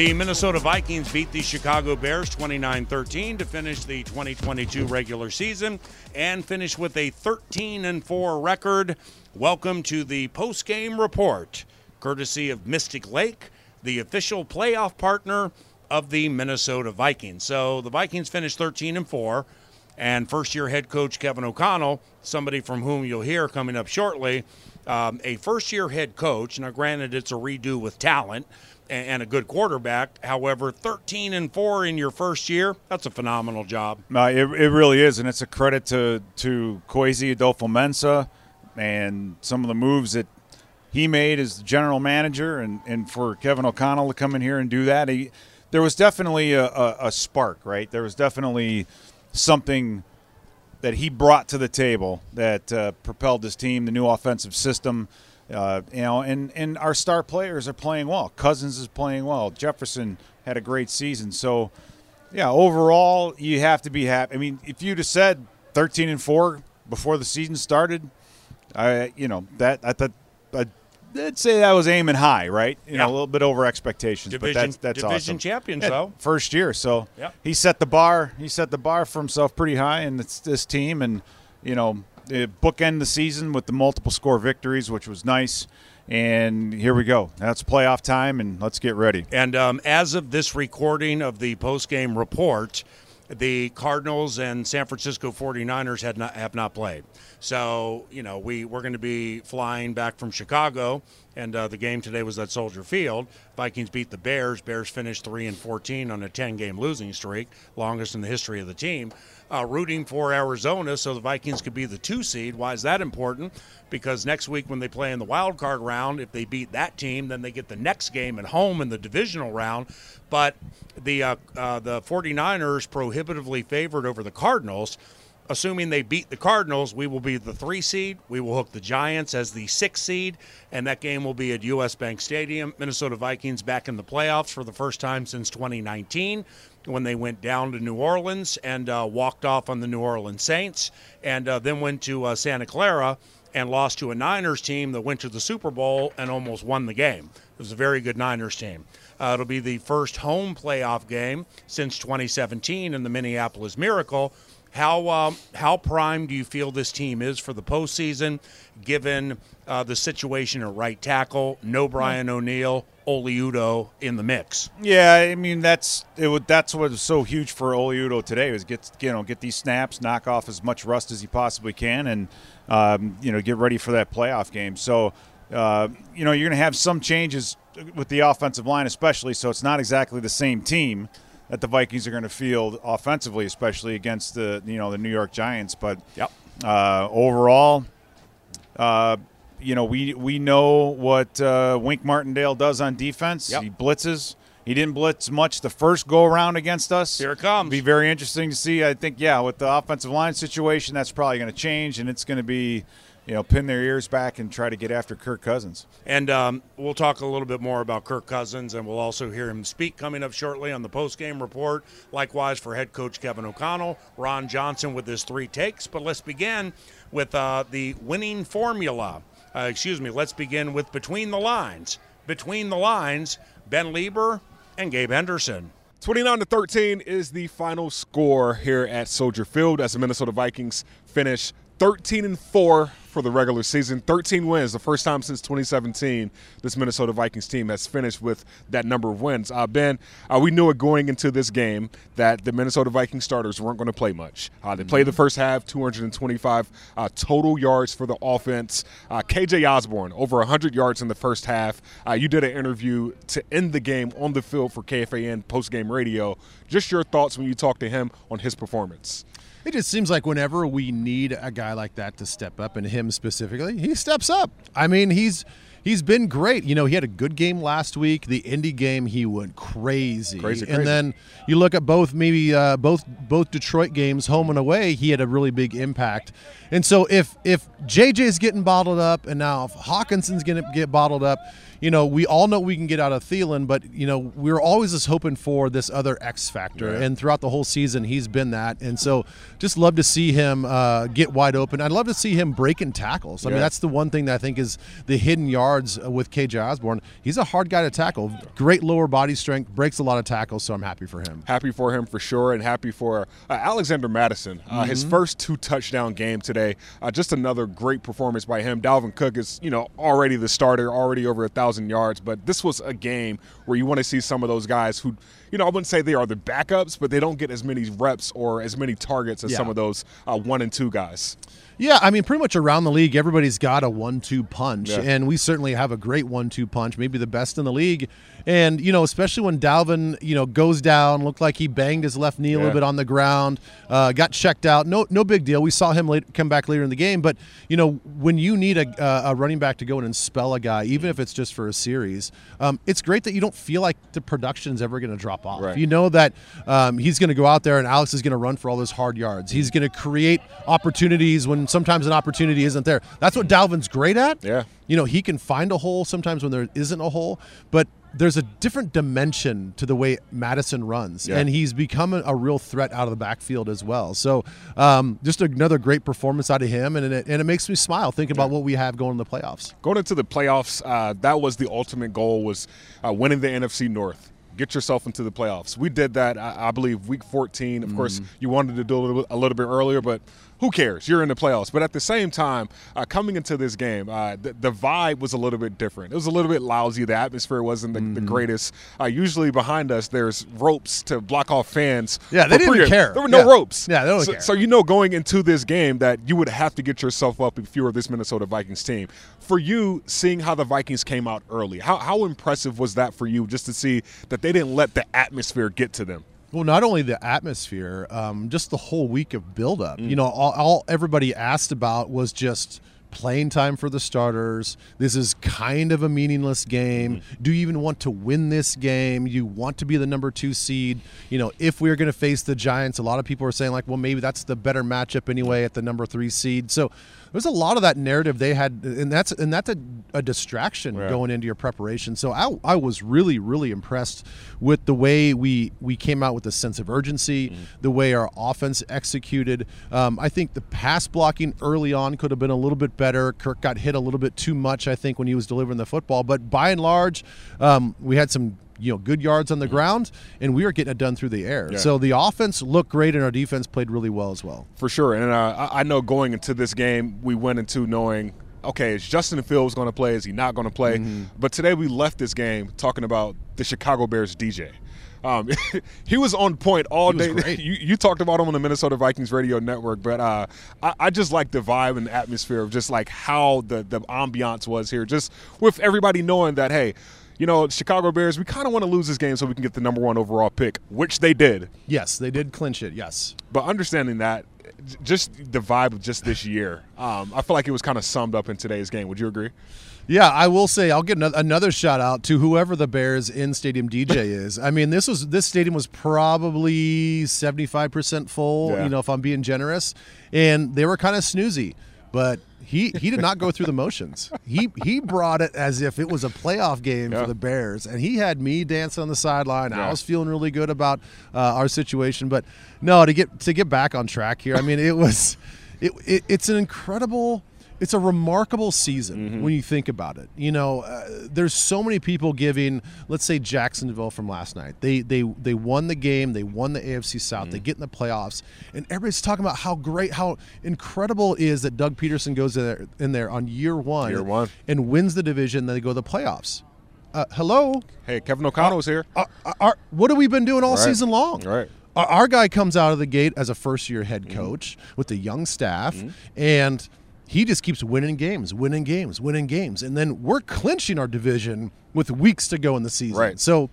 The Minnesota Vikings beat the Chicago Bears 29 13 to finish the 2022 regular season and finish with a 13 and 4 record. Welcome to the post game report, courtesy of Mystic Lake, the official playoff partner of the Minnesota Vikings. So the Vikings finished 13 and 4 and first year head coach Kevin O'Connell, somebody from whom you'll hear coming up shortly, um, a first year head coach. Now, granted, it's a redo with talent and a good quarterback. However, 13 and 4 in your first year, that's a phenomenal job. No, it, it really is, and it's a credit to, to Kwesi Adofo-Mensah and some of the moves that he made as the general manager and, and for Kevin O'Connell to come in here and do that. He, there was definitely a, a, a spark, right? There was definitely something that he brought to the table that uh, propelled his team, the new offensive system – uh, you know, and, and our star players are playing well. Cousins is playing well. Jefferson had a great season. So, yeah, overall, you have to be happy. I mean, if you'd have said 13 and 4 before the season started, I, you know, that I thought I'd say that was aiming high, right? You yeah. know, a little bit over expectations, division, but that's that's division awesome. champions, yeah, though. First year, so he set the bar. He set the bar for himself pretty high, and it's this team, and you know, bookend the season with the multiple score victories, which was nice. And here we go. That's playoff time, and let's get ready. And um, as of this recording of the post-game report, the Cardinals and San Francisco 49ers had not, have not played. So, you know, we, we're going to be flying back from Chicago, and uh, the game today was at Soldier Field. Vikings beat the Bears. Bears finished 3 and 14 on a 10 game losing streak, longest in the history of the team uh, rooting for Arizona so the Vikings could be the two seed. Why is that important? Because next week when they play in the wild card round, if they beat that team, then they get the next game at home in the divisional round. But the uh, uh, the 49ers prohibitively favored over the Cardinals. Assuming they beat the Cardinals, we will be the three seed. We will hook the Giants as the six seed, and that game will be at U.S. Bank Stadium. Minnesota Vikings back in the playoffs for the first time since 2019 when they went down to New Orleans and uh, walked off on the New Orleans Saints, and uh, then went to uh, Santa Clara and lost to a Niners team that went to the Super Bowl and almost won the game. It was a very good Niners team. Uh, it'll be the first home playoff game since 2017 in the Minneapolis Miracle. How um, how primed do you feel this team is for the postseason, given uh, the situation at right tackle? No Brian O'Neill, Oli Udoh in the mix. Yeah, I mean that's it. Would, that's what was so huge for Oli Udoh today was get you know get these snaps, knock off as much rust as he possibly can, and um, you know get ready for that playoff game. So uh, you know you're going to have some changes with the offensive line, especially. So it's not exactly the same team that the Vikings are going to field offensively, especially against the you know the New York Giants. But yep. uh, overall. Uh, you know, we we know what uh, Wink Martindale does on defense. Yep. He blitzes. He didn't blitz much the first go around against us. Here it comes. Be very interesting to see. I think, yeah, with the offensive line situation, that's probably going to change, and it's going to be, you know, pin their ears back and try to get after Kirk Cousins. And um, we'll talk a little bit more about Kirk Cousins, and we'll also hear him speak coming up shortly on the post-game report. Likewise for head coach Kevin O'Connell, Ron Johnson with his three takes. But let's begin with uh, the winning formula uh, excuse me, let's begin with Between the Lines. Between the Lines, Ben Leber and Gabe Henderson. 29 to 13 is the final score here at Soldier Field as the Minnesota Vikings finish 13 and 4 for the regular season. 13 wins, the first time since 2017 this Minnesota Vikings team has finished with that number of wins. Uh, ben, uh, we knew it going into this game that the Minnesota Vikings starters weren't going to play much. Uh, they played the first half, 225 uh, total yards for the offense. Uh, KJ Osborn, over 100 yards in the first half. Uh, you did an interview to end the game on the field for KFAN post game radio. Just your thoughts when you talked to him on his performance. It just seems like whenever we need a guy like that to step up, and him specifically, he steps up. I mean, he's he's been great. You know, he had a good game last week. The Indy game, he went crazy. Crazy, crazy. And then you look at both maybe uh, both both Detroit games, home and away. He had a really big impact. And so if if JJ's getting bottled up, and now if Hockenson's going to get bottled up you know, we all know we can get out of Thielen, but you know, we are always just hoping for this other X factor, and throughout the whole season, he's been that. And so, just love to see him uh, get wide open. I'd love to see him breaking tackles. I yeah. mean, that's the one thing that I think is the hidden yards uh, with KJ Osborn. He's a hard guy to tackle. Great lower body strength, breaks a lot of tackles, so I'm happy for him. Happy for him for sure, and happy for uh, Alexander Mattison. Uh, His Mm-hmm. first two touchdown game today. Uh, just another great performance by him. Dalvin Cook is, you know, already the starter, already over a thousand yards. But this was a game where you want to see some of those guys who, you know, I wouldn't say they are the backups, but they don't get as many reps or as many targets as Yeah. some of those uh, one and two guys. Yeah, I mean, pretty much around the league, everybody's got a one-two punch, Yeah. and we certainly have a great one-two punch, maybe the best in the league. And you know, especially when Dalvin, you know, goes down, looked like he banged his left knee a little bit on the ground, uh, got checked out. No, no big deal. We saw him come back later in the game, but you know, when you need a, uh, a running back to go in and spell a guy, even if it's just for a series, um, it's great that you don't feel like the production's ever going to drop off. Right. You know that um, he's going to go out there and Alex is going to run for all those hard yards. He's going to create opportunities when sometimes an opportunity isn't there. That's what Dalvin's great at. Yeah. You know, he can find a hole sometimes when there isn't a hole, but there's a different dimension to the way Mattison runs, Yeah. and he's become a, a real threat out of the backfield as well. So, um, just another great performance out of him, and it, and it makes me smile thinking about what we have going in the playoffs. Going into the playoffs, uh, that was the ultimate goal was uh, winning the NFC North. Get yourself into the playoffs. We did that, I, I believe, week 14. Of course, you wanted to do a little, bit, a little bit earlier, but who cares? You're in the playoffs. But at the same time, uh, coming into this game, uh, the, the vibe was a little bit different. It was a little bit lousy. The atmosphere wasn't the, the greatest. Uh, usually behind us, there's ropes to block off fans. Yeah, they didn't pregame. care. There were no Yeah. ropes. Yeah, they don't so, care. so you know going into this game that you would have to get yourself up if you were this Minnesota Vikings team. For you, seeing how the Vikings came out early, how, how impressive was that for you just to see that they didn't let the atmosphere get to them? Well, not only the atmosphere, um, just the whole week of buildup. Mm. You know, all, all everybody asked about was just playing time for the starters. This is kind of a meaningless game. Mm. Do you even want to win this game? You want to be the number two seed. You know, if we are going to face the Giants, a lot of people are saying like, well, maybe that's the better matchup anyway at the number three seed. So there's a lot of that narrative they had, and that's and that's a, a distraction Yeah. going into your preparation. So I, I was really really impressed with the way we we came out with a sense of urgency, the way our offense executed. Um, I think the pass blocking early on could have been a little bit better. Kirk got hit a little bit too much, I think, when he was delivering the football. But by and large, um, we had some you know good yards on the ground, and we were getting it done through the air. Yeah. So the offense looked great, and our defense played really well as well. For sure. And uh, I I know going into this game, we went into knowing, okay, is Justin Fields going to play? Is he not going to play? Mm-hmm. But today we left this game talking about the Chicago Bears DJ. Um, he was on point all day. You, you talked about him on the Minnesota Vikings radio network, but uh, I, I just like the vibe and the atmosphere of just like how the, the ambiance was here, just with everybody knowing that, hey, you know, Chicago Bears, we kind of want to lose this game so we can get the number one overall pick, which they did. Yes, they did clinch it. Yes. But understanding that, just the vibe of just this year, um, I feel like it was kind of summed up in today's game. Would you agree? Yeah, I will say I'll get another, shout out to whoever the Bears in stadium DJ is. I mean, this was this stadium was probably seventy five percent full. Yeah. You know, if I'm being generous, and they were kind of snoozy, but. He, he did not go through the motions. He he brought it as if it was a playoff game Yeah. for the Bears, and he had me dancing on the sideline. Yeah. I was feeling really good about uh, our situation, but no, to get to get back on track here. I mean, it was it, it it's an incredible it's a remarkable season when you think about it. You know, uh, there's so many people giving, let's say Jacksonville from last night. They they they won the game, they won the AFC South, they get in the playoffs, and everybody's talking about how great, how incredible it is that Doug Pederson goes in there, in there on year one, Year one. and wins the division. Then they go to the playoffs. Uh, hello, Hey, Kevin O'Connell was here. uh, our, what have we been doing all Right. season long? Right. Our, guy comes out of the gate as a first year head Mm-hmm. coach with a young staff, and he just keeps winning games, winning games, winning games. And then we're clinching our division with weeks to go in the season. Right. So,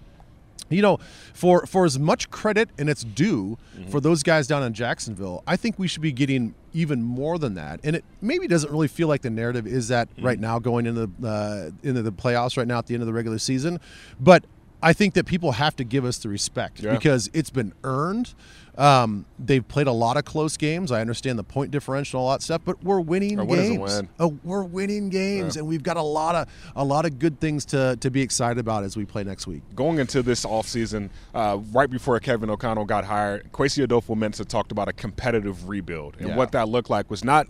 you know, for for as much credit and it's due Mm-hmm. for those guys down in Jacksonville, I think we should be getting even more than that. And it maybe doesn't really feel like the narrative is that Mm-hmm. right now going into the uh, into the playoffs right now at the end of the regular season, but I think that people have to give us the respect Yeah. because it's been earned. Um, they've played a lot of close games. I understand the point differential, and all that stuff, but we're winning A a games. win. Oh, we're winning games, Yeah. and we've got a lot of a lot of good things to to be excited about as we play next week. Going into this offseason, uh, right before Kevin O'Connell got hired, Kwesi Adofo-Mensah talked about a competitive rebuild. And Yeah. what that looked like was not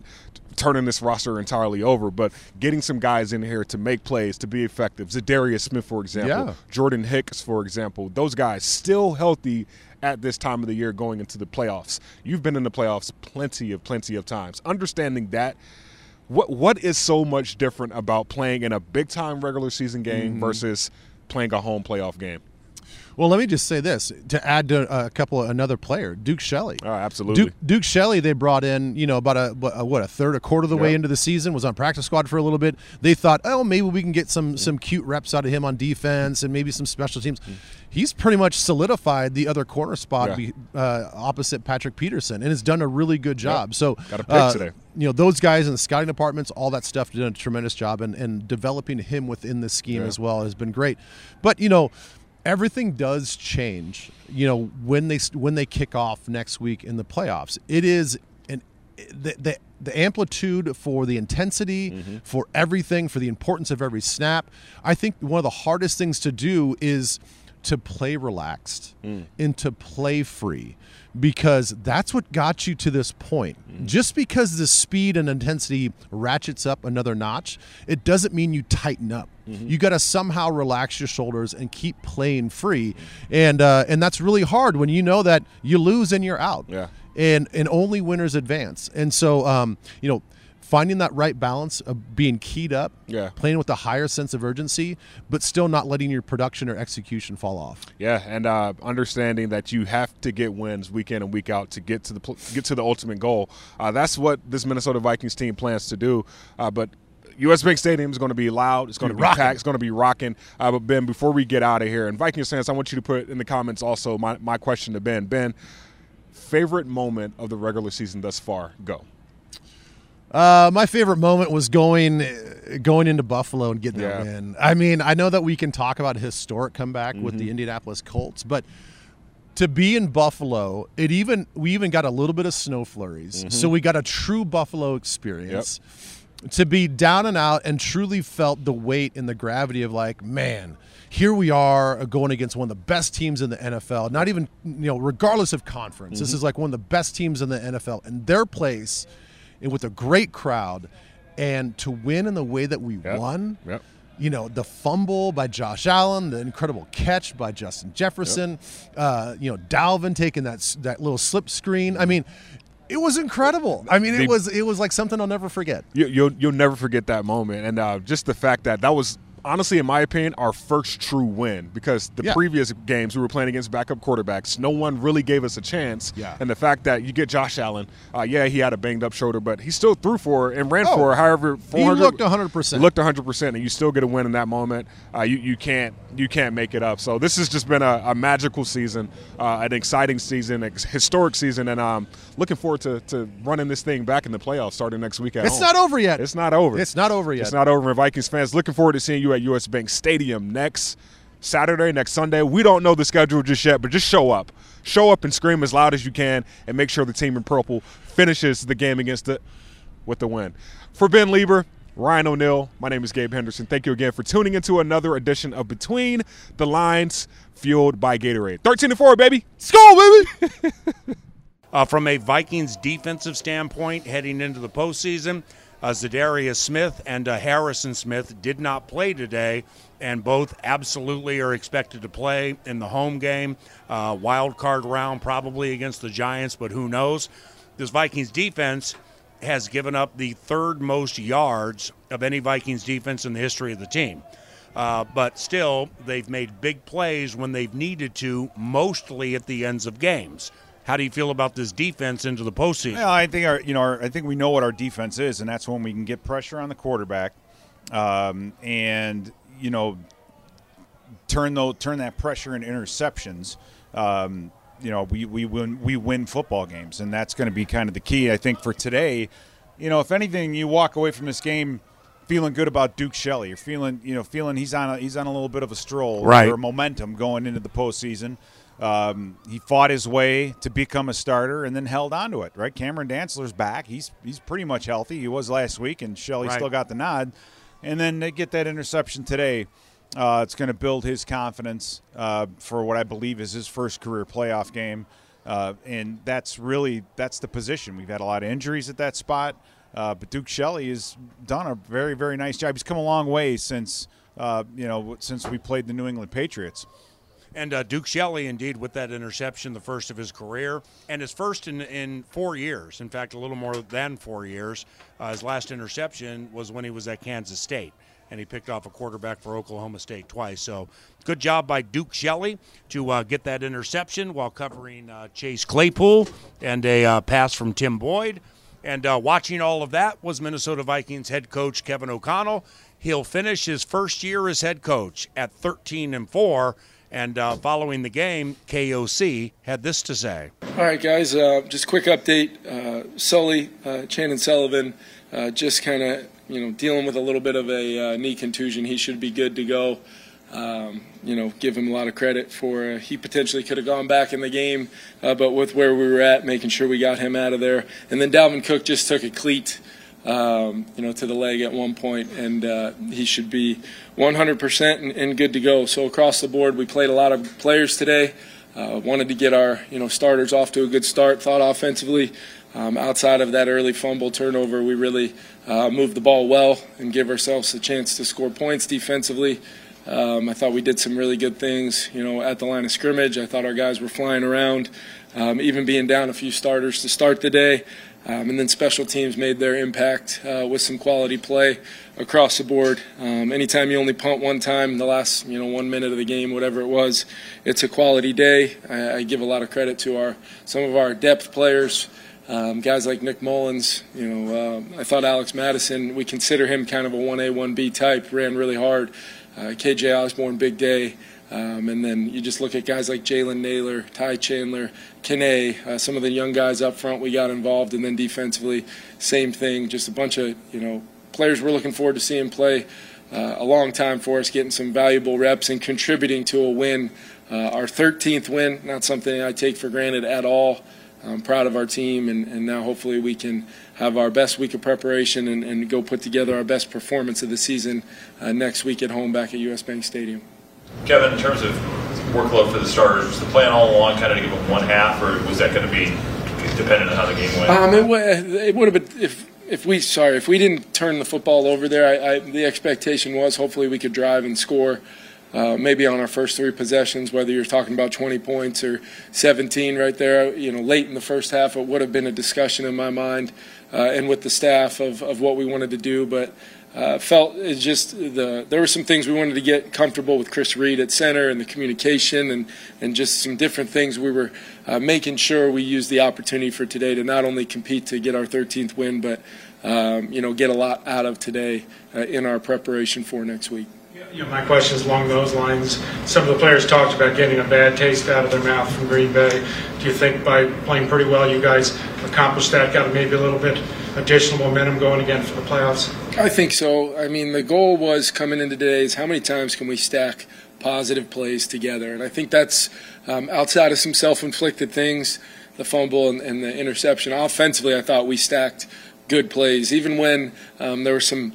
turning this roster entirely over, but getting some guys in here to make plays, to be effective. Za'Darius Smith, for example, Yeah. Jordan Hicks, for example, those guys still healthy at this time of the year going into the playoffs. You've been in the playoffs plenty of plenty of times. Understanding that, what what is so much different about playing in a big time regular season game Mm-hmm. versus playing a home playoff game? Well, let me just say this to add to a couple of another player, Duke Shelley. Oh, absolutely. Duke, Duke Shelley, they brought in, you know, about a, what- a what a third, a quarter of the way into the season, was on practice squad for a little bit. They thought, oh, maybe we can get some some cute reps out of him on defense and maybe some special teams. He's pretty much solidified the other corner spot Yeah. uh, opposite Patrick Peterson and has done a really good job. So, Got a pick uh, today. you know, those guys in the scouting departments, all that stuff, did a tremendous job, and, and developing him within the scheme Yeah. as well has been great. But you know, everything does change. You know, when they when they kick off next week in the playoffs, it is an the the, the amplitude for the intensity mm-hmm. for everything for the importance of every snap. I think one of the hardest things to do is to play relaxed and to play free because that's what got you to this point. Just because the speed and intensity ratchets up another notch, it doesn't mean you tighten up. You got to somehow relax your shoulders and keep playing free, and uh, and that's really hard when you know that you lose and you're out. Yeah. And and only winners advance. And so um, you know. Finding that right balance of being keyed up, Yeah. playing with a higher sense of urgency, but still not letting your production or execution fall off. Yeah, and uh, understanding that you have to get wins week in and week out to get to the pl- get to the ultimate goal. Uh, that's what this Minnesota Vikings team plans to do. Uh, but U.S. Bank Stadium is going to be loud. It's going to be rocking. packed. It's going to be rocking. Uh, but Ben, before we get out of here, and Vikings fans, I want you to put in the comments also my, my question to Ben. Ben, favorite moment of the regular season thus far? Go. Uh, my favorite moment was going going into Buffalo and getting Yeah. that win. I mean, I know that we can talk about a historic comeback with Mm-hmm. the Indianapolis Colts, but to be in Buffalo, it even we even got a little bit of snow flurries, Mm-hmm. so we got a true Buffalo experience. To be down and out and truly felt the weight and the gravity of like, man, here we are going against one of the best teams in the NFL. Not even you know, regardless of conference, Mm-hmm. this is like one of the best teams in the NFL, and their place, and with a great crowd, and to win in the way that we Yep. won Yep. you know the fumble by Josh Allen, the incredible catch by Justin Jefferson, uh, you know Dalvin taking that that little slip screen. I mean, it was incredible. I mean, it The- was it was like something I'll never forget. You, you'll you'll never forget that moment, and uh, just the fact that that was honestly, in my opinion, our first true win because the Yeah. previous games we were playing against backup quarterbacks, no one really gave us a chance. Yeah. And the fact that you get Josh Allen, uh, yeah, he had a banged up shoulder, but he still threw for and ran Oh, for however 400, looked 100%. Looked 100 percent, and you still get a win in that moment. Uh, you you can't you can't make it up. So this has just been a, a magical season, uh, an exciting season, a historic season, and um, looking forward to, to running this thing back in the playoffs starting next week at It's home. not over yet. It's not over. It's not over yet. It's not over. And Vikings fans, looking forward to seeing you at US Bank Stadium next Saturday, next Sunday. We don't know the schedule just yet, but just show up. Show up and scream as loud as you can and make sure the team in purple finishes the game against it with the win. For Ben Leber, Ryan O'Neill, my name is Gabe Henderson. Thank you again for tuning into another edition of Between the Lines, fueled by Gatorade. 13 to 4, baby. Let's baby. Uh, from a Vikings defensive standpoint, heading into the postseason, uh, Za'Darius Smith and uh, Harrison Smith did not play today, and both absolutely are expected to play in the home game. Uh, wild card round, probably against the Giants, but who knows? This Vikings defense has given up the third most yards of any Vikings defense in the history of the team. Uh, but still, they've made big plays when they've needed to, mostly at the ends of games. How do you feel about this defense into the postseason? Yeah, I think our you know our, I think we know what our defense is, and that's when we can get pressure on the quarterback, um, and you know turn though turn that pressure into interceptions. Um, you know we we win we win football games, and that's going to be kind of the key. I think for today, you know, if anything, you walk away from this game feeling good about Duke Shelley. You're feeling you know feeling he's on a, he's on a little bit of a stroll Right. or momentum going into the postseason. Um, he fought his way to become a starter and then held on to it. Right, Cameron Dantzler's back. He's he's pretty much healthy. He was last week, and Shelley Right. still got the nod. And then they get that interception today. Uh, it's going to build his confidence uh, for what I believe is his first career playoff game. Uh, and that's really that's the position. We've had a lot of injuries at that spot. Uh, but Duke Shelley has done a very, very nice job. He's come a long way since uh, you know since we played the New England Patriots. And uh, Duke Shelley, indeed, with that interception, the first of his career, and his first in, in four years. In fact, a little more than four years. Uh, his last interception was when he was at Kansas State, and he picked off a quarterback for Oklahoma State twice. So, good job by Duke Shelley to uh, get that interception while covering uh, Chase Claypool and a uh, pass from Tim Boyle. And uh, watching all of that was Minnesota Vikings head coach Kevin O'Connell. He'll finish his first year as head coach at 13 and 4 and uh, following the game, KOC had this to say. All right, guys, uh, just quick update. Uh, Sully, uh, Chandon Sullivan, uh, just kind of you know dealing with a little bit of a uh, knee contusion. He should be good to go. Um, you know, give him a lot of credit for he potentially could have gone back in the game, but with where we were at, making sure we got him out of there. And then Dalvin Cook just took a cleat um, you know, to the leg at one point, and uh, he should be 100% and, and, good to go. So across the board, we played a lot of players today. Uh, wanted to get our you know starters off to a good start. Thought offensively, um, outside of that early fumble turnover, we really uh, moved the ball well and give ourselves a chance to score points defensively. Um, I thought we did some really good things, you know, at the line of scrimmage. I thought our guys were flying around, um, even being down a few starters to start the day. Um, and then special teams made their impact uh, with some quality play across the board. Um, anytime you only punt one time in the last you know one minute of the game, whatever it was, it's a quality day. I, I give a lot of credit to our some of our depth players. Um, guys like Nick Mullens, you know, uh, I thought Alex Mattison, we consider him kind of a 1A, 1B type, ran really hard. Uh, KJ Osborn, big day. Um, and then you just look at guys like Jalen Nailor, Ty Chandler, Kene, uh, some of the young guys up front we got involved, and then defensively, same thing. Just a bunch of you know players we're looking forward to seeing play uh, a long time for us, getting some valuable reps and contributing to a win. Uh, our 13th win, not something I take for granted at all. I'm proud of our team, and, and now hopefully we can have our best week of preparation and, and go put together our best performance of the season uh, next week at home back at US Bank Stadium. Kevin, in terms of workload for the starters, was the plan all along kind of to give them one half, or was that going to be dependent on how the game went? Um, it, it would have been if if we sorry if we didn't turn the football over there. I, I, the expectation was hopefully we could drive and score. Uh, maybe on our first three possessions, whether you're talking about 20 points or 17 right there, you know, late in the first half, it would have been a discussion in my mind and with the staff of, of what we wanted to do. But uh, felt just the there were some things we wanted to get comfortable with Chris Reed at center and the communication and and just some different things we were uh, making sure we used the opportunity for today to not only compete to get our 13th win but um, you know get a lot out of today uh, in our preparation for next week. You know, my question is along those lines. Some of the players talked about getting a bad taste out of their mouth from Green Bay. Do you think by playing pretty well, you guys accomplished that? Got maybe a little bit additional momentum going again for the playoffs? I think so. I mean, the goal was coming into today is how many times can we stack positive plays together? And I think that's um, outside of some self inflicted things, the fumble and, and, the interception. Offensively, I thought we stacked good plays, even when um, there were some,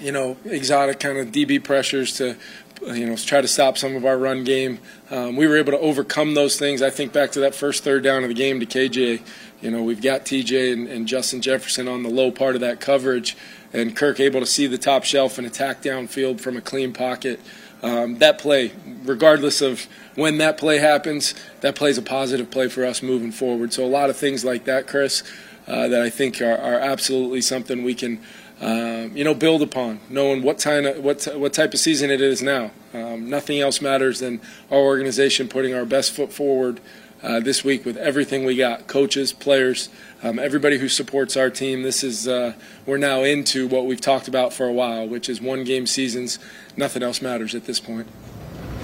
you know, exotic kind of DB pressures to you know, try to stop some of our run game. Um, we were able to overcome those things. I think back to that first third down of the game to KJ. You know, we've got TJ and, and Justin Jefferson on the low part of that coverage, and Kirk able to see the top shelf and attack downfield from a clean pocket. Um, that play, regardless of when that play happens, that plays a positive play for us moving forward. So a lot of things like that, Chris, uh, that I think are, are absolutely something we can um, you know, build upon, knowing what kind of what what type of season it is now. Um, nothing else matters than our organization putting our best foot forward uh, this week with everything we got: coaches, players, um, everybody who supports our team. This is uh, we're now into what we've talked about for a while, which is one game seasons. Nothing else matters at this point.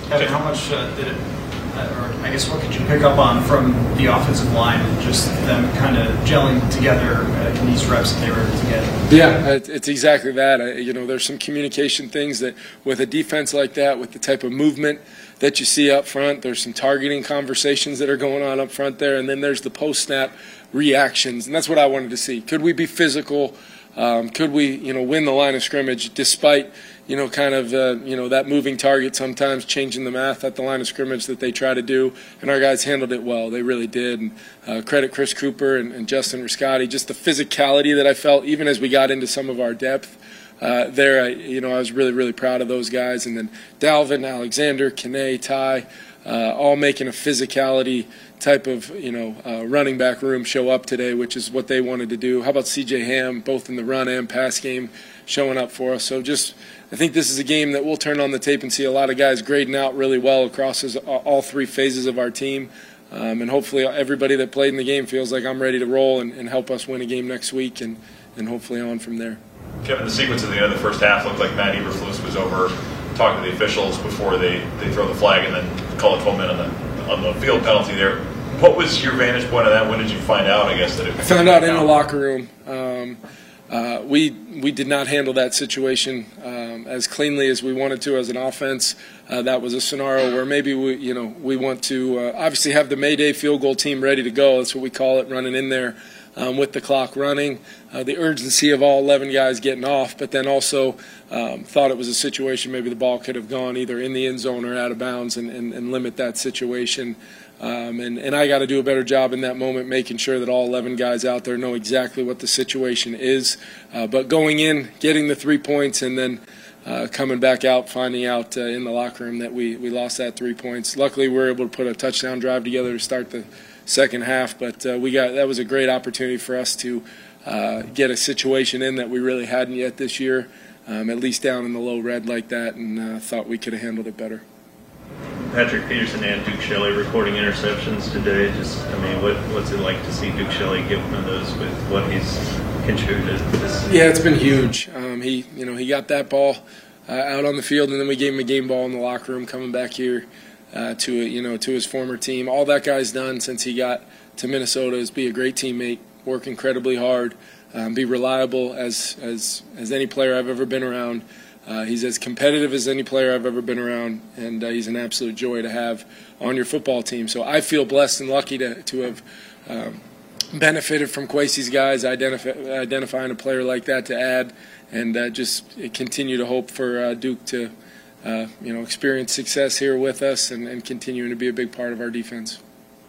Kevin, how much uh, did it or I guess what could you pick up on from the offensive line just them kind of gelling together uh, in these reps that they were able to get? Yeah, it's exactly that. I, you know, there's some communication things that with a defense like that, with the type of movement that you see up front, there's some targeting conversations that are going on up front there, and then there's the post snap reactions, and that's what I wanted to see. Could we be physical? Um, could we, you know, win the line of scrimmage despite, you know, kind of, uh, you know, that moving target sometimes, changing the math at the line of scrimmage that they try to do. And our guys handled it well. They really did. And uh, credit Chris Kuper and, and Justin Rascati, just the physicality that I felt, even as we got into some of our depth. Uh, there, I, you know, I was really, really proud of those guys. And then Dalvin, Alexander, Kane, Ty, uh, all making a physicality type of you know uh, running back room show up today, which is what they wanted to do. How about C.J. Ham, both in the run and pass game, showing up for us? So just I think this is a game that we'll turn on the tape and see a lot of guys grading out really well across his, all three phases of our team. Um, and hopefully everybody that played in the game feels like I'm ready to roll and, and help us win a game next week and, and hopefully on from there. Kevin, the sequence at the end of the first half looked like Matt Eberflus was over talking to the officials before they, they throw the flag and then call a 12 minute on the, on the field penalty there. What was your vantage point on that? When did you find out? I guess that it. I found out in the locker room. Um, uh, we we did not handle that situation um, as cleanly as we wanted to as an offense. Uh, that was a scenario where maybe we you know we want to uh, obviously have the Mayday field goal team ready to go. That's what we call it, running in there um, with the clock running, uh, the urgency of all 11 guys getting off, but then also um, thought it was a situation maybe the ball could have gone either in the end zone or out of bounds and, and, and limit that situation. Um, and, and I got to do a better job in that moment, making sure that all 11 guys out there know exactly what the situation is. Uh, but going in, getting the three points, and then uh, coming back out, finding out uh, in the locker room that we, we lost that three points. Luckily, we were able to put a touchdown drive together to start the second half. But uh, we got that was a great opportunity for us to uh, get a situation in that we really hadn't yet this year, um, at least down in the low red like that, and uh, thought we could have handled it better. Patrick Peterson and Duke Shelley recording interceptions today. Just, I mean, what, what's it like to see Duke Shelley get one of those with what he's contributed? This yeah, it's been huge. Um, he, you know, he got that ball uh, out on the field, and then we gave him a game ball in the locker room coming back here uh, to you know to his former team. All that guy's done since he got to Minnesota is be a great teammate, work incredibly hard, um, be reliable as as as any player I've ever been around. Uh, he's as competitive as any player I've ever been around, and uh, he's an absolute joy to have on your football team. So I feel blessed and lucky to, to have um, benefited from Kwesi's guys, identify, identifying a player like that to add, and uh, just continue to hope for uh, Duke to uh, you know experience success here with us and, and continuing to be a big part of our defense.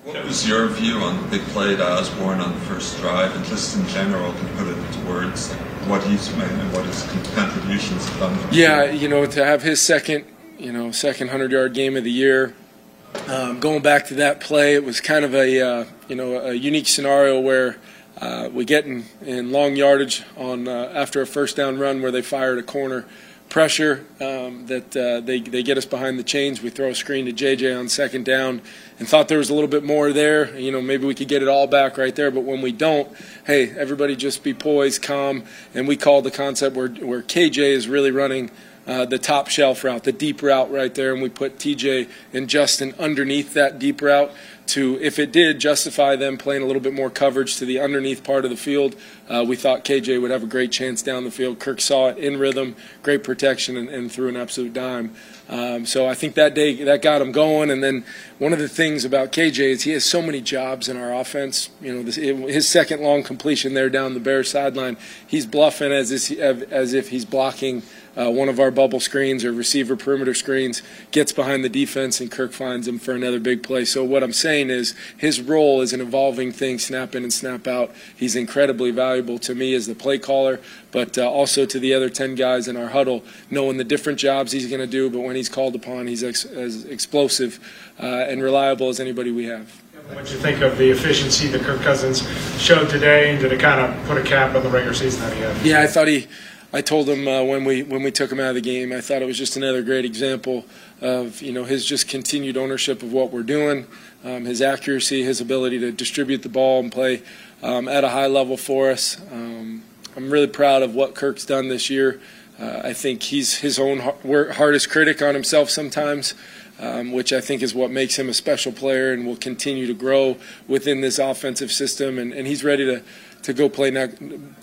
What was your view on the big play to Osborn on the first drive, and just in general, can you put it into words? What he's made and what his contributions have done. Yeah, you know, to have his second, you know, second hundred yard game of the year. Um, going back to that play, it was kind of a uh, you know a unique scenario where uh, we get in, in long yardage on uh, after a first down run where they fired a corner pressure um, that uh, they, they get us behind the chains. We throw a screen to JJ on second down and thought there was a little bit more there. You know, maybe we could get it all back right there. But when we don't, hey, everybody just be poised, calm. And we call the concept where, where KJ is really running uh, the top shelf route, the deep route right there. And we put TJ and Justin underneath that deep route to, if it did, justify them playing a little bit more coverage to the underneath part of the field. Uh, we thought KJ would have a great chance down the field. Kirk saw it in rhythm, great protection, and, and threw an absolute dime. Um, so I think that day that got him going. And then one of the things about KJ is he has so many jobs in our offense. You know, this, his second long completion there down the Bears sideline, he's bluffing as if, as if he's blocking – uh, one of our bubble screens or receiver perimeter screens, gets behind the defense, and Kirk finds him for another big play. So what I'm saying is his role is an evolving thing, snap in and snap out. He's incredibly valuable to me as the play caller, but uh, also to the other 10 guys in our huddle, knowing the different jobs he's going to do. But when he's called upon, he's ex- as explosive uh, and reliable as anybody we have. What do you think of the efficiency that Kirk Cousins showed today, and did it kind of put a cap on the regular season that he had? Yeah, I thought he I told him uh, when we when we took him out of the game, I thought it was just another great example of you know his just continued ownership of what we're doing, um, his accuracy, his ability to distribute the ball and play um, at a high level for us. Um, I'm really proud of what Kirk's done this year. Uh, I think he's his own hardest critic on himself sometimes. Um, which I think is what makes him a special player and will continue to grow within this offensive system. And, and he's ready to, to go play ne-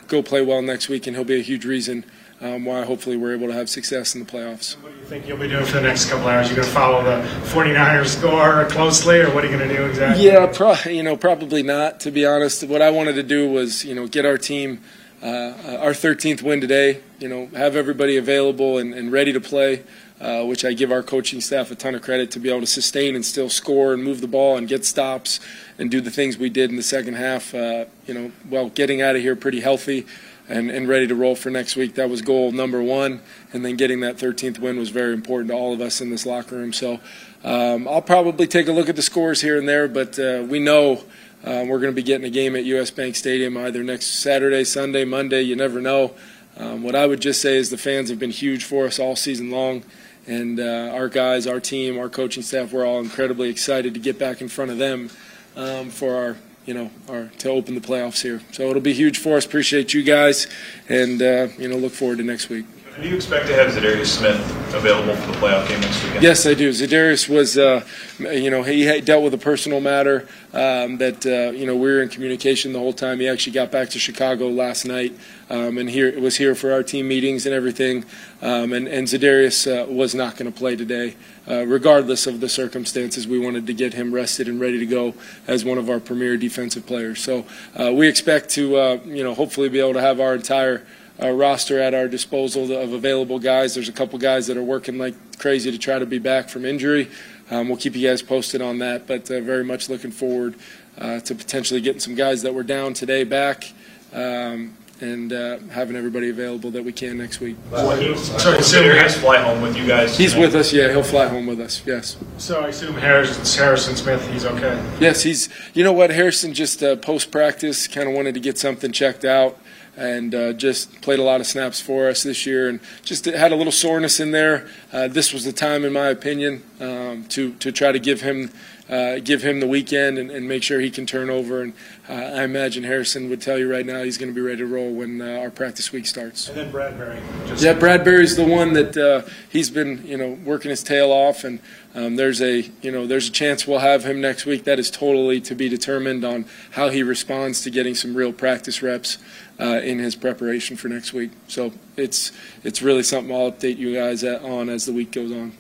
go play well next week, and he'll be a huge reason um, why hopefully we're able to have success in the playoffs. What do you think you'll be doing for the next couple hours? You're going to follow the 49ers score closely, or what are you going to do exactly? Yeah, pro- you know, probably not. To be honest, what I wanted to do was you know get our team. uh, our 13th win today. You know, have everybody available and, and ready to play. Uh, which I give our coaching staff a ton of credit to be able to sustain and still score and move the ball and get stops and do the things we did in the second half. Uh, you know, well, getting out of here pretty healthy and, and ready to roll for next week. That was goal number one. And then getting that 13th win was very important to all of us in this locker room. So um, I'll probably take a look at the scores here and there, but uh, we know. Uh, we're going to be getting a game at US Bank Stadium either next Saturday, Sunday, Monday. You never know. Um, what I would just say is the fans have been huge for us all season long. And uh, our guys, our team, our coaching staff, we're all incredibly excited to get back in front of them um, for our, you know, our to open the playoffs here. So it'll be huge for us. Appreciate you guys, and uh, you know, look forward to next week. Do you expect to have Za'Darius Smith available for the playoff game next weekend? Yes, I do. Za'Darius was, uh, you know, he dealt with a personal matter um, that, uh, you know, we were in communication the whole time. He actually got back to Chicago last night um, and here was here for our team meetings and everything. Um, and, and Za'Darius uh, was not going to play today, uh, regardless of the circumstances. We wanted to get him rested and ready to go as one of our premier defensive players. So uh, we expect to, uh, you know, hopefully be able to have our entire – uh, roster at our disposal of available guys. There's a couple guys that are working like crazy to try to be back from injury. Um, we'll keep you guys posted on that, but uh, very much looking forward uh, to potentially getting some guys that were down today back. Um, and uh, having everybody available that we can next week. So, so Harris fly home with you guys? He's with us. Yeah, he'll fly home with us. Yes. So I assume Harrison, Harrison Smith, he's okay. Yes, he's. You know what? Harrison just uh, post practice kind of wanted to get something checked out and uh, just played a lot of snaps for us this year and just had a little soreness in there. Uh, this was the time, in my opinion, um, to, to try to give him uh, give him the weekend and, and, make sure he can turn over. And uh, I imagine Harrison would tell you right now he's going to be ready to roll when uh, our practice week starts. And then Bradbury. yeah, Bradbury's the one that uh, he's been you know working his tail off, and um, there's a you know there's a chance we'll have him next week. That is totally to be determined on how he responds to getting some real practice reps. Uh, in his preparation for next week, so it's it's really something I'll update you guys on as the week goes on.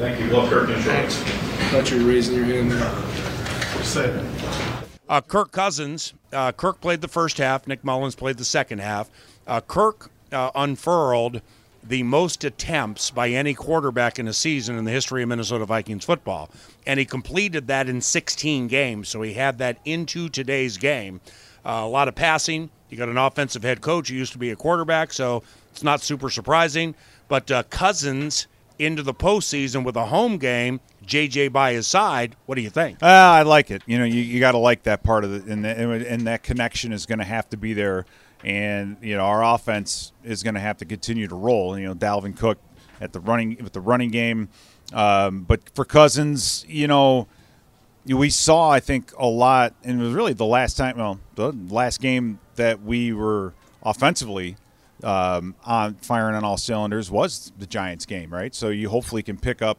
Thank you. Love Kirk Insurance. Thought you were raising your hand there. Uh, Kirk Cousins. Uh, Kirk played the first half. Nick Mullens played the second half. Uh, Kirk uh, unfurled the most attempts by any quarterback in a season in the history of Minnesota Vikings football. And he completed that in 16 games. So he had that into today's game. Uh, a lot of passing. You got an offensive head coach who used to be a quarterback, so it's not super surprising. But uh, Cousins into the postseason with a home game, JJ by his side. What do you think? Uh, I like it. You know, you, you got to like that part of it, and, and that connection is going to have to be there. And you know, our offense is going to have to continue to roll. You know, Dalvin Cook at the running with the running game, um, but for Cousins, you know. We saw, I think, a lot, and it was really the last time, well, the last game that we were offensively um, on firing on all cylinders was the Giants game, right? So you hopefully can pick up,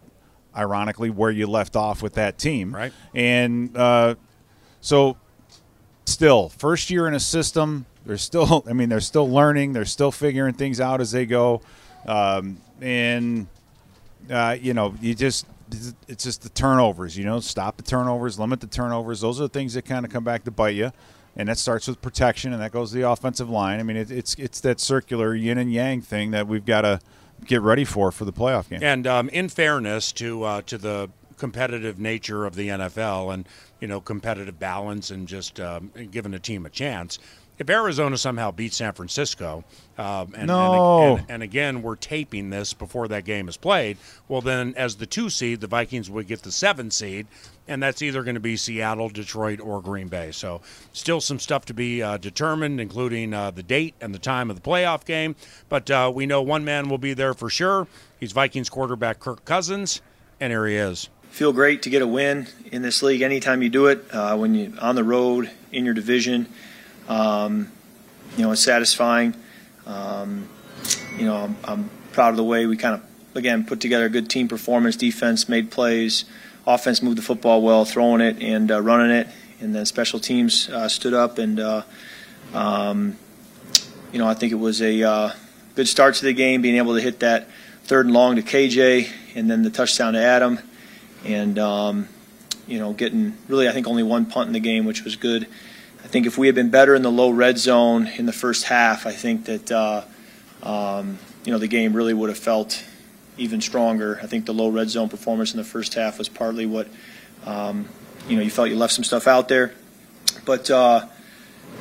ironically, where you left off with that team, right? And uh, so, still, first year in a system, they're still, I mean, they're still learning, they're still figuring things out as they go, um, and uh, you know, you just it's just the turnovers. You know, stop the turnovers, limit the turnovers. Those are the things that kind of come back to bite you and that starts with protection, and that goes to the offensive line. I mean, it, it's it's that circular yin and yang thing that we've got to get ready for for the playoff game. And um, in fairness to uh, to the competitive nature of the NFL and you know competitive balance and just um, giving a team a chance, if Arizona somehow beats San Francisco, um, and, no. and, and, and, again we're taping this before that game is played, well then as the two seed, the Vikings would get the seven seed, and that's either going to be Seattle, Detroit, or Green Bay. So still some stuff to be uh, determined, including uh, the date and the time of the playoff game. But uh, we know one man will be there for sure. He's Vikings quarterback Kirk Cousins, and here he is. Feel great to get a win in this league anytime you do it. Uh, when you're on the road in your division um, you know, it's satisfying. Um, you know, I'm, I'm, proud of the way we kind of, again, put together a good team performance. Defense made plays, offense moved the football well, throwing it and uh, running it, and then special teams uh, stood up. And, uh, um, you know, I think it was a uh, good start to the game, being able to hit that third and long to KJ, and then the touchdown to Adam. And, um, you know, getting really, I think, only one punt in the game, which was good I think if we had been better in the low red zone in the first half, I think that uh, um, you know the game really would have felt even stronger. I think the low red zone performance in the first half was partly what um, you know you felt you left some stuff out there, but uh,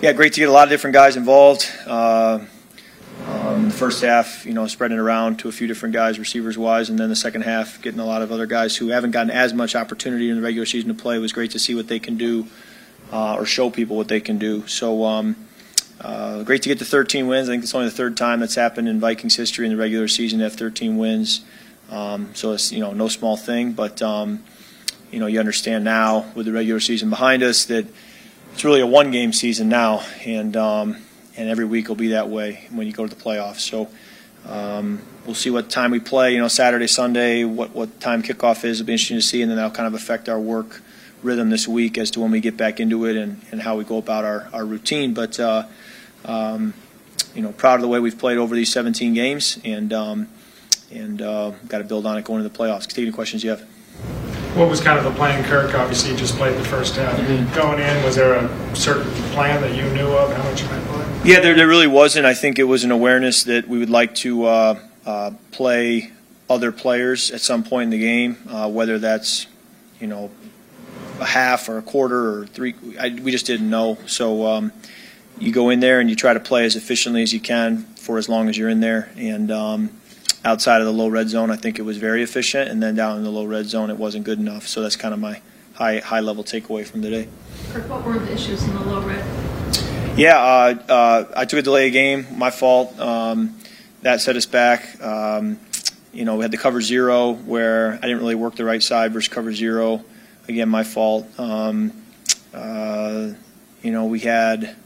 yeah, great to get a lot of different guys involved. Uh, um, the first half, you know, spreading it around to a few different guys, receivers wise, and then the second half, getting a lot of other guys who haven't gotten as much opportunity in the regular season to play. It was great to see what they can do uh, or show people what they can do. So, um, uh, great to get to 13 wins. I think it's only the third time that's happened in Vikings history in the regular season to have 13 wins. Um, so it's you know no small thing, but um, you know you understand now with the regular season behind us that it's really a one-game season now, and um, and every week will be that way when you go to the playoffs. So. Um, we'll see what time we play. You know, Saturday, Sunday, what what time kickoff is. It'll be interesting to see, and then that'll kind of affect our work rhythm this week as to when we get back into it and, and how we go about our, our routine. But, uh, um, you know, proud of the way we've played over these 17 games and, um, and uh, got to build on it going into the playoffs. Take any questions you have. What was kind of the plan, Kirk? Obviously, you just played the first half. Mm-hmm. Going in, was there a certain plan that you knew of, how much you might play? Yeah, there, there really wasn't. I think it was an awareness that we would like to uh, uh, play other players at some point in the game, uh, whether that's, you know, a half or a quarter or three. I, we just didn't know. So um, you go in there and you try to play as efficiently as you can for as long as you're in there. And um, outside of the low red zone, I think it was very efficient. And then down in the low red zone, it wasn't good enough. So that's kind of my high high level takeaway from today. Kirk, what were the issues in the low red? Yeah, uh, uh, I took a delay of game. My fault. Um, that set us back. Um, you know, we had the cover zero where I didn't really work the right side versus cover zero again, my fault. Um, uh, you know, we had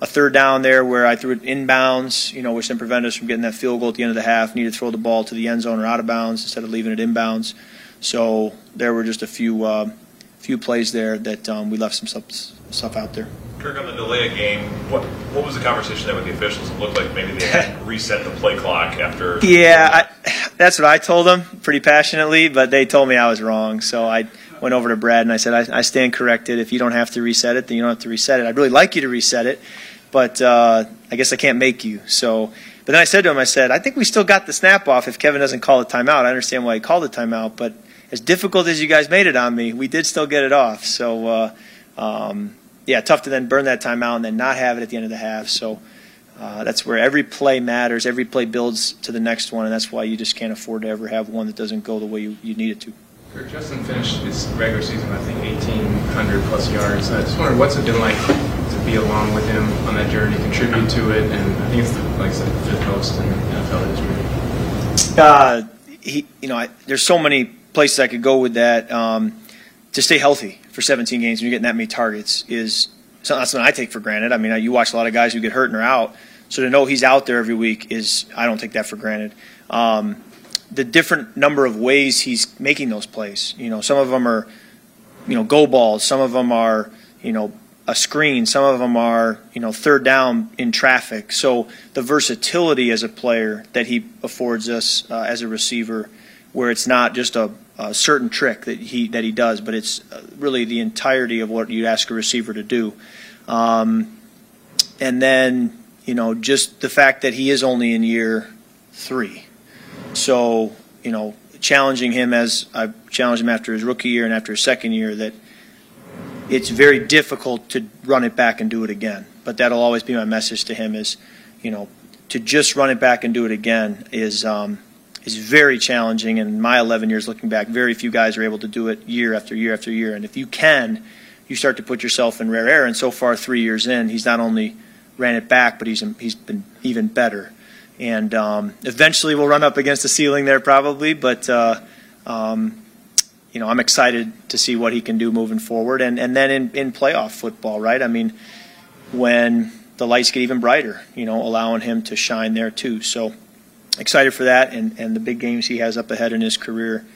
a third down there where I threw it inbounds, you know, which then prevented us from getting that field goal at the end of the half. Needed to throw the ball to the end zone or out of bounds instead of leaving it inbounds. So there were just a few uh, few plays there that um, we left some stuff, stuff out there. Kirk, on the delay of game, what what was the conversation there with the officials? It looked like maybe they had reset the play clock after. Yeah, I, that's what I told them pretty passionately, but they told me I was wrong. So I went over to Brad and I said, I, I, stand corrected. If you don't have to reset it, then you don't have to reset it. I'd really like you to reset it, but uh, I guess I can't make you. So, but then I said to him, I said, I think we still got the snap off if Kevin doesn't call a timeout. I understand why he called a timeout, but as difficult as you guys made it on me, we did still get it off. So, uh, um, yeah, tough to then burn that timeout and then not have it at the end of the half. So. Uh, that's where every play matters. Every play builds to the next one, and that's why you just can't afford to ever have one that doesn't go the way you, you need it to. Justin finished his regular season, I think, 1,800 plus yards. I just wondered what's it been like to be along with him on that journey, contribute to it, and I think it's the, like I said, fifth most in NFL history. Uh, he, you know, I, there's so many places I could go with that. Um, to stay healthy for 17 games when you're getting that many targets is not something I take for granted. I mean, you watch a lot of guys who get hurt and are out, so to know he's out there every week is I don't take that for granted. Um, the different number of ways he's making those plays. You know, some of them are, you know, go balls. Some of them are, you know, a screen. Some of them are, you know, third down in traffic. So the versatility as a player that he affords us uh, as a receiver, where it's not just a, a, certain trick that he that he does, but it's uh, really the entirety of what you ask a receiver to do. Um, and then, you know, just the fact that he is only in year three. So, you know, challenging him as I challenged him after his rookie year and after his second year that it's very difficult to run it back and do it again. But that'll always be my message to him is, you know, to just run it back and do it again is um, is very challenging. And my 11 years looking back, very few guys are able to do it year after year after year. And if you can, you start to put yourself in rare air. And so far, three years in, he's not only ran it back, but he's he's been even better and um, eventually we'll run up against the ceiling there probably. But uh, um, you know, I'm excited to see what he can do moving forward, and and then in, in playoff football, right? I mean, when the lights get even brighter, you know, allowing him to shine there too. So excited for that, and and the big games he has up ahead in his career,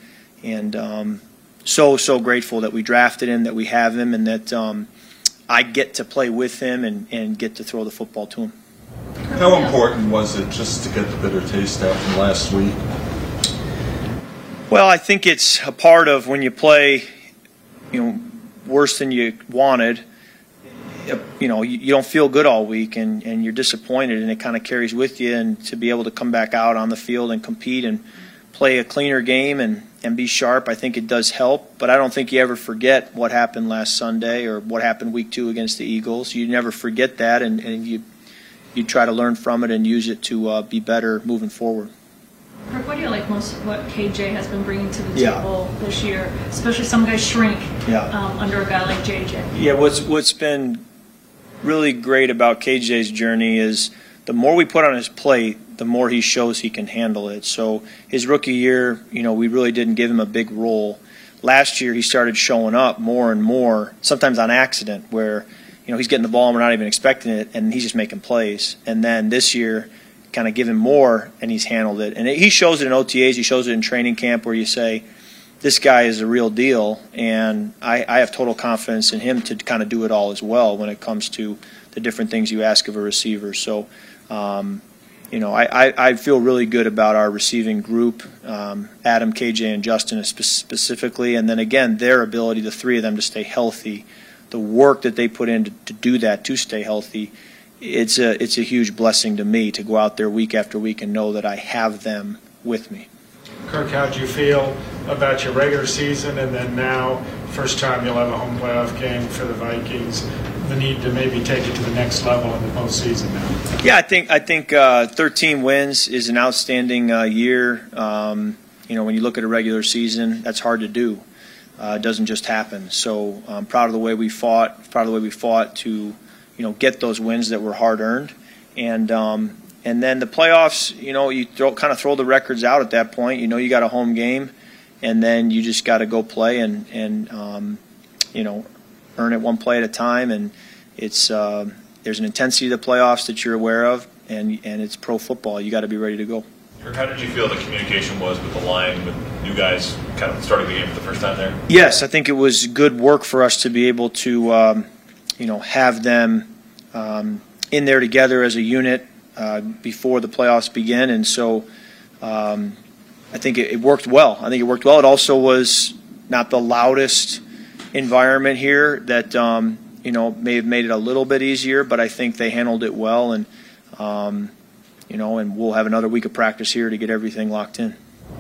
and um, so so grateful that we drafted him, that we have him, and that. Um, I get to play with him and, and get to throw the football to him. How important was it just to get the bitter taste out from last week? Well, I think it's a part of when you play, you know, worse than you wanted. you know, you, don't feel good all week and, and you're disappointed and it kind of carries with you. And to be able to come back out on the field and compete and play a cleaner game and, and be sharp, I think it does help. But I don't think you ever forget what happened last Sunday or what happened week two against the Eagles. You never forget that and, and you, you try to learn from it and use it to uh, be better moving forward. Kirk, what do you like most what KJ has been bringing to the Yeah. table this year? Especially some guys shrink Yeah. um, under a guy like JJ. Yeah, what's what's been really great about KJ's journey is the more we put on his plate, the more he shows he can handle it. So his rookie year, you know, we really didn't give him a big role. Last year, he started showing up more and more, sometimes on accident, where you know he's getting the ball and we're not even expecting it, and he's just making plays. And then this year, kind of give him more, and he's handled it. And it, he shows it in OTAs, he shows it in training camp, where you say, this guy is a real deal, and I, I have total confidence in him to kind of do it all as well when it comes to the different things you ask of a receiver. So, um, you know, I, I, I feel really good about our receiving group, um, Adam, KJ, and Justin specifically, and then again, their ability, the three of them, to stay healthy, the work that they put in to, to do that, to stay healthy. It's a, it's a huge blessing to me to go out there week after week and know that I have them with me. Kirk, how'd you feel about your regular season and then now, first time you'll have a home playoff game for the Vikings, the need to maybe take it to the next level in the postseason now? Yeah, I think I think uh, 13 wins is an outstanding uh, year. Um, you know, when you look at a regular season, that's hard to do. Uh, doesn't just happen. So I'm proud of the way we fought. Proud of the way we fought to, you know, get those wins that were hard earned, and um, and then the playoffs. You know, you throw, kind of throw the records out at that point. You know, you got a home game, and then you just got to go play and and um, you know, earn it one play at a time. And it's uh, there's an intensity to the playoffs that you're aware of, and and it's pro football. You got to be ready to go. How did you feel the communication was with the line, with you guys kind of starting the game for the first time there? Yes, I think it was good work for us to be able to, um, you know, have them um, in there together as a unit uh, before the playoffs begin, and so um, I think it, it worked well. I think it worked well. It also was not the loudest environment here that um, you know may have made it a little bit easier, but I think they handled it well, and um, you know, and we'll have another week of practice here to get everything locked in.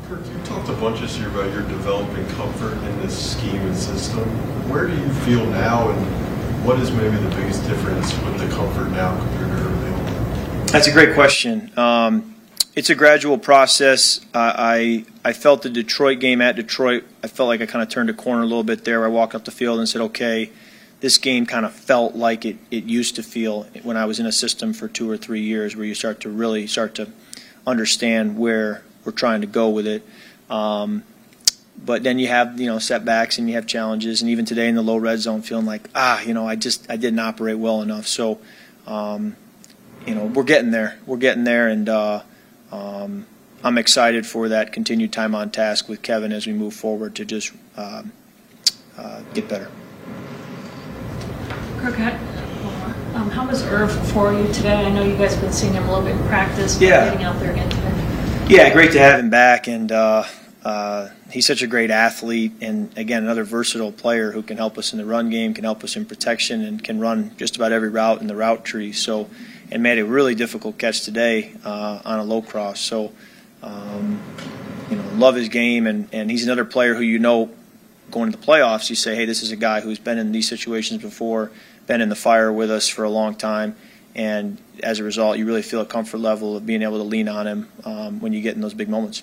Kirk, you talked a bunch this year about your developing comfort in this scheme and system. Where do you feel now, and what is maybe the biggest difference with the comfort now compared to early on? That's a great question. Um, it's a gradual process. Uh, I I felt the Detroit game at Detroit. I felt like I kind of turned a corner a little bit there. I walked up the field and said, "Okay, this game kind of felt like it, it used to feel when I was in a system for two or three years, where you start to really start to understand where we're trying to go with it." Um, but then you have you know setbacks and you have challenges, and even today in the low red zone, feeling like ah, you know, I just I didn't operate well enough. So. Um, you know, we're getting there. We're getting there, and uh, um, I'm excited for that continued time on task with Kevin as we move forward to just um, uh, get better. How, um, how was Irv for you today? I know you guys have been seeing him a little bit in practice, Yeah. getting out there again today. Yeah, great to have him back, and uh, uh, he's such a great athlete, and again, another versatile player who can help us in the run game, can help us in protection, and can run just about every route in the route tree. So, and made a really difficult catch today uh, on a low cross. So, um, you know, love his game, and, and he's another player who you know going to the playoffs. You say, hey, this is a guy who's been in these situations before, been in the fire with us for a long time, and as a result, you really feel a comfort level of being able to lean on him um, when you get in those big moments.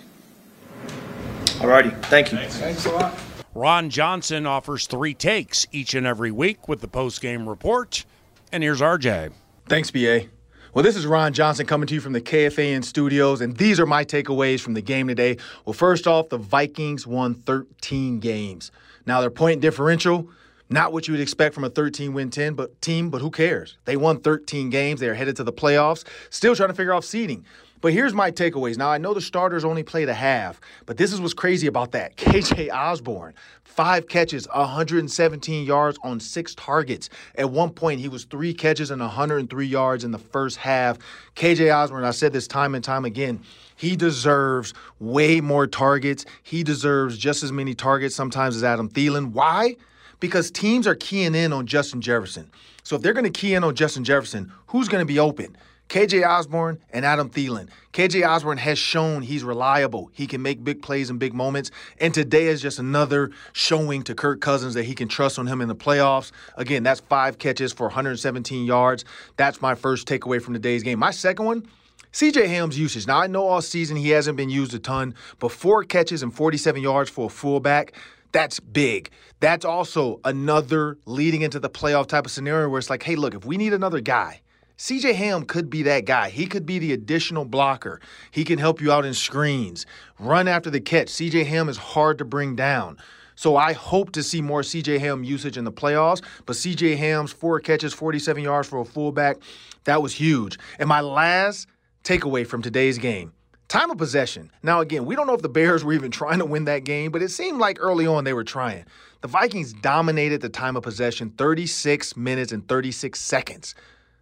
All righty, thank you. Thanks a lot. Ron Johnson offers three takes each and every week with the post-game report. And here's RJ. Thanks, BA. Well, this is Ron Johnson coming to you from the KFAN studios, and these are my takeaways from the game today. Well, first off, the Vikings won 13 games. Now, their point differential, not what you would expect from a 13 win 10 but team, but who cares? They won 13 games. They are headed to the playoffs, still trying to figure out seeding. But here's my takeaways. Now, I know the starters only played a half, but this is what's crazy about that. KJ Osborn, five catches, 117 yards on six targets. At one point, he was three catches and 103 yards in the first half. KJ Osborn, I said this time and time again, he deserves way more targets. He deserves just as many targets sometimes as Adam Thielen. Why? Because teams are keying in on Justin Jefferson. So if they're going to key in on Justin Jefferson, who's going to be open? KJ Osborn and Adam Thielen. KJ Osborn has shown he's reliable. He can make big plays in big moments. And today is just another showing to Kirk Cousins that he can trust on him in the playoffs. Again, that's five catches for 117 yards. That's my first takeaway from today's game. My second one, CJ Ham's usage. Now, I know all season he hasn't been used a ton, but four catches and 47 yards for a fullback. That's big. That's also another leading into the playoff type of scenario where it's like, hey, look, if we need another guy, CJ Ham could be that guy. He could be the additional blocker. He can help you out in screens, run after the catch. CJ Ham is hard to bring down. So I hope to see more CJ Ham usage in the playoffs. But CJ Ham's four catches, 47 yards for a fullback, that was huge. And my last takeaway from today's game time of possession. Now, again, we don't know if the Bears were even trying to win that game, but it seemed like early on they were trying. The Vikings dominated the time of possession 36 minutes and 36 seconds.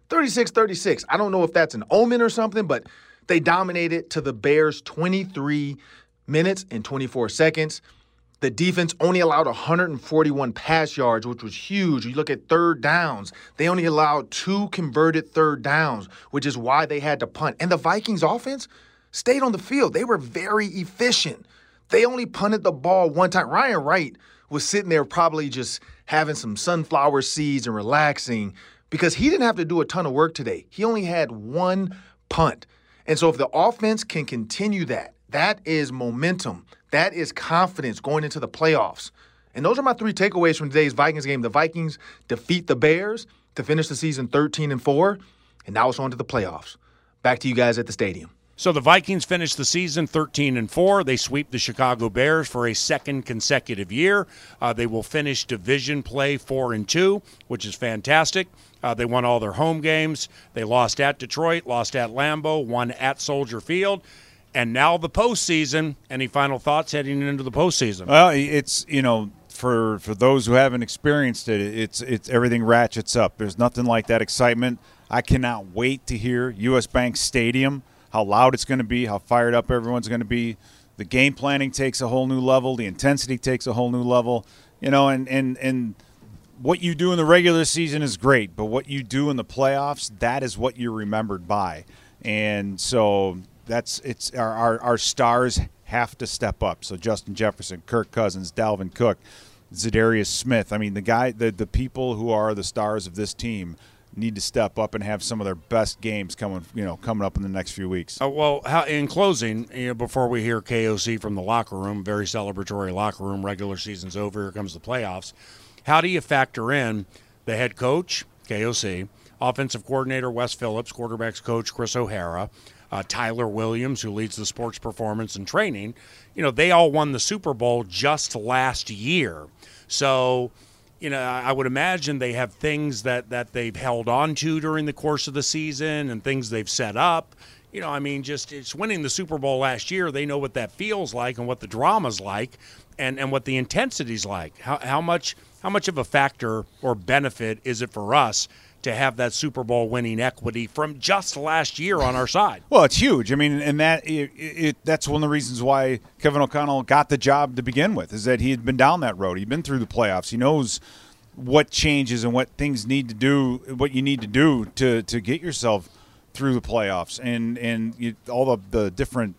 36 36. I don't know if that's an omen or something, but they dominated to the Bears 23 minutes and 24 seconds. The defense only allowed 141 pass yards, which was huge. You look at third downs, they only allowed two converted third downs, which is why they had to punt. And the Vikings offense stayed on the field. They were very efficient. They only punted the ball one time. Ryan Wright was sitting there probably just having some sunflower seeds and relaxing because he didn't have to do a ton of work today. He only had one punt. And so if the offense can continue that, that is momentum. That is confidence going into the playoffs. And those are my three takeaways from today's Vikings game. The Vikings defeat the Bears to finish the season 13 and 4, and now it's on to the playoffs. Back to you guys at the stadium. So the Vikings finish the season 13 and 4. They sweep the Chicago Bears for a second consecutive year. Uh, they will finish division play 4 and 2, which is fantastic. Uh, they won all their home games. They lost at Detroit, lost at Lambeau, won at Soldier Field. And now the postseason. Any final thoughts heading into the postseason? Well, it's, you know, for for those who haven't experienced it, it's it's everything ratchets up. There's nothing like that excitement. I cannot wait to hear US Bank Stadium how loud it's going to be, how fired up everyone's going to be. The game planning takes a whole new level. The intensity takes a whole new level. You know, and and and what you do in the regular season is great, but what you do in the playoffs, that is what you're remembered by. And so that's it's our our, our stars have to step up. So Justin Jefferson, Kirk Cousins, Dalvin Cook, Za'Darius Smith. I mean, the guy, the the people who are the stars of this team need to step up and have some of their best games coming, you know, coming up in the next few weeks. Uh, well, how, in closing, you know, before we hear KOC from the locker room, very celebratory locker room. Regular season's over. Here comes the playoffs. How do you factor in the head coach, KOC, offensive coordinator Wes Phillips, quarterbacks coach Chris O'Hara, uh, Tyler Williams, who leads the sports performance and training? You know, they all won the Super Bowl just last year. So you know, I would imagine they have things that, that they've held on to during the course of the season and things they've set up. You know, I mean, just it's winning the Super Bowl last year. They know what that feels like and what the drama's like and, and what the intensity's like. How, how much how much of a factor or benefit is it for us to have that Super Bowl winning equity from just last year on our side. Well, it's huge. I mean, and that it, it, that's one of the reasons why Kevin O'Connell got the job to begin with is that he had been down that road. He'd been through the playoffs. He knows what changes and what things need to do, what you need to do to to get yourself through the playoffs, and and you, all the the different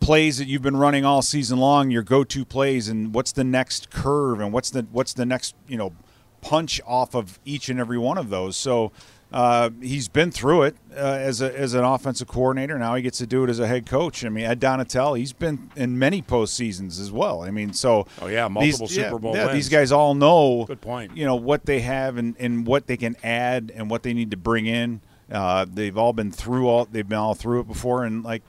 plays that you've been running all season long, your go-to plays, and what's the next curve, and what's the what's the next you know punch off of each and every one of those. So uh, he's been through it uh, as a, as an offensive coordinator. Now he gets to do it as a head coach. I mean, Ed Donatell, he's been in many postseasons as well. I mean, so oh yeah, multiple these, Super Bowl yeah, wins. these guys all know. Good point. You know what they have and, and what they can add and what they need to bring in. Uh, they've all been through all. They've been all through it before, and like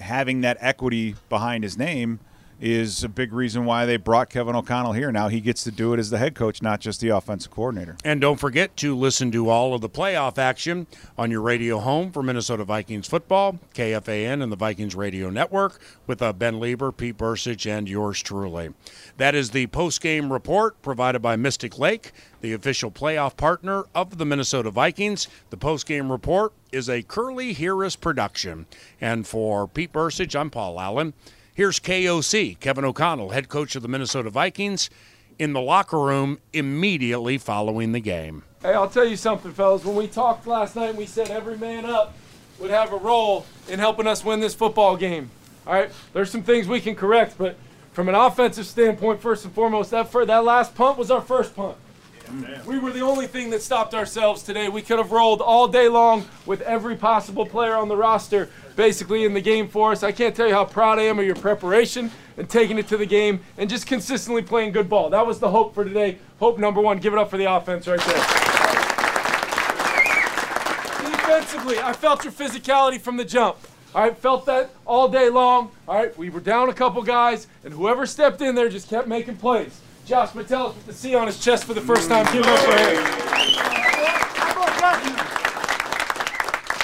having that equity behind his name is a big reason why they brought Kevin O'Connell here. Now he gets to do it as the head coach, not just the offensive coordinator. And don't forget to listen to all of the playoff action on your radio home for Minnesota Vikings football, KFAN and the Vikings Radio Network with uh, Ben Leber, Pete Bercich, and yours truly. That is the post-game report provided by Mystic Lake, the official playoff partner of the Minnesota Vikings. The post-game report is a Curly Harris production. And for Pete Bercich, I'm Paul Allen. Here's KOC, Kevin O'Connell, head coach of the Minnesota Vikings, in the locker room immediately following the game. Hey, I'll tell you something, fellas. When we talked last night, we said every man up would have a role in helping us win this football game. All right, there's some things we can correct, but from an offensive standpoint, first and foremost, that fir- that last punt was our first punt. We were the only thing that stopped ourselves today. We could have rolled all day long with every possible player on the roster basically in the game for us. I can't tell you how proud I am of your preparation and taking it to the game and just consistently playing good ball. That was the hope for today. Hope number one. Give it up for the offense right there. Defensively, I felt your physicality from the jump. All right, felt that all day long. All right, we were down a couple guys, and whoever stepped in there just kept making plays. Josh Metellus with the C on his chest for the first time. Give up for him.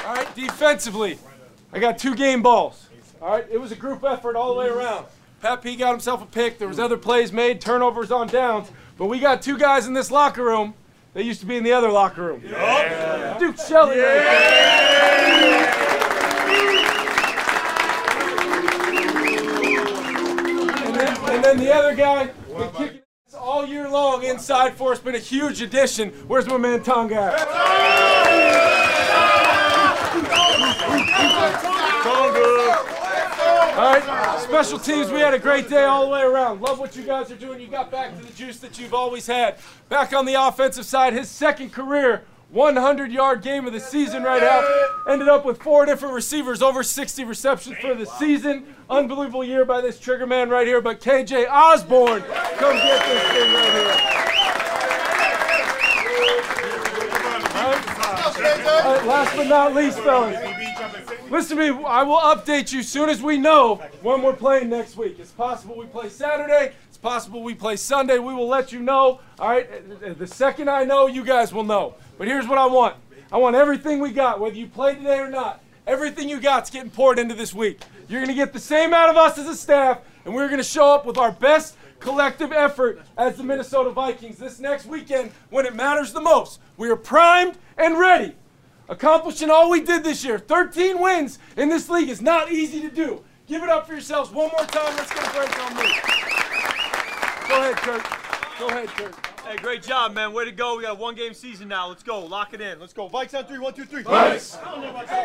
All right, defensively, I got two game balls. All right, it was a group effort all the way around. Pat P got himself a pick. There was other plays made, turnovers on downs, but we got two guys in this locker room that used to be in the other locker room. Duke Shelley. And then, and then the other guy, been kicking ass all year long inside for us, been a huge addition. Where's my man Tonga at? All right, special teams, we had a great day all the way around. Love what you guys are doing. You got back to the juice that you've always had. Back on the offensive side, his second career 100 yard game of the season right now. Ended up with four different receivers, over 60 receptions for the season. Unbelievable year by this trigger man right here. But KJ Osborn, come get this thing right here. Last but not least, fellas. Listen to me, I will update you soon as we know when we're playing next week. It's possible we play Saturday, it's possible we play Sunday. We will let you know. All right, the second I know, you guys will know. But here's what I want I want everything we got, whether you play today or not. Everything you got's getting poured into this week. You're going to get the same out of us as a staff, and we're going to show up with our best collective effort as the Minnesota Vikings this next weekend when it matters the most. We are primed and ready. Accomplishing all we did this year, 13 wins in this league is not easy to do. Give it up for yourselves one more time. Let's get a break on me. Go ahead, Kurt. Go ahead, Kurt. Hey, great job, man. Way to go. We got one game season now. Let's go. Lock it in. Let's go. Vikes on three. One, two, three. Vikes. Vikes.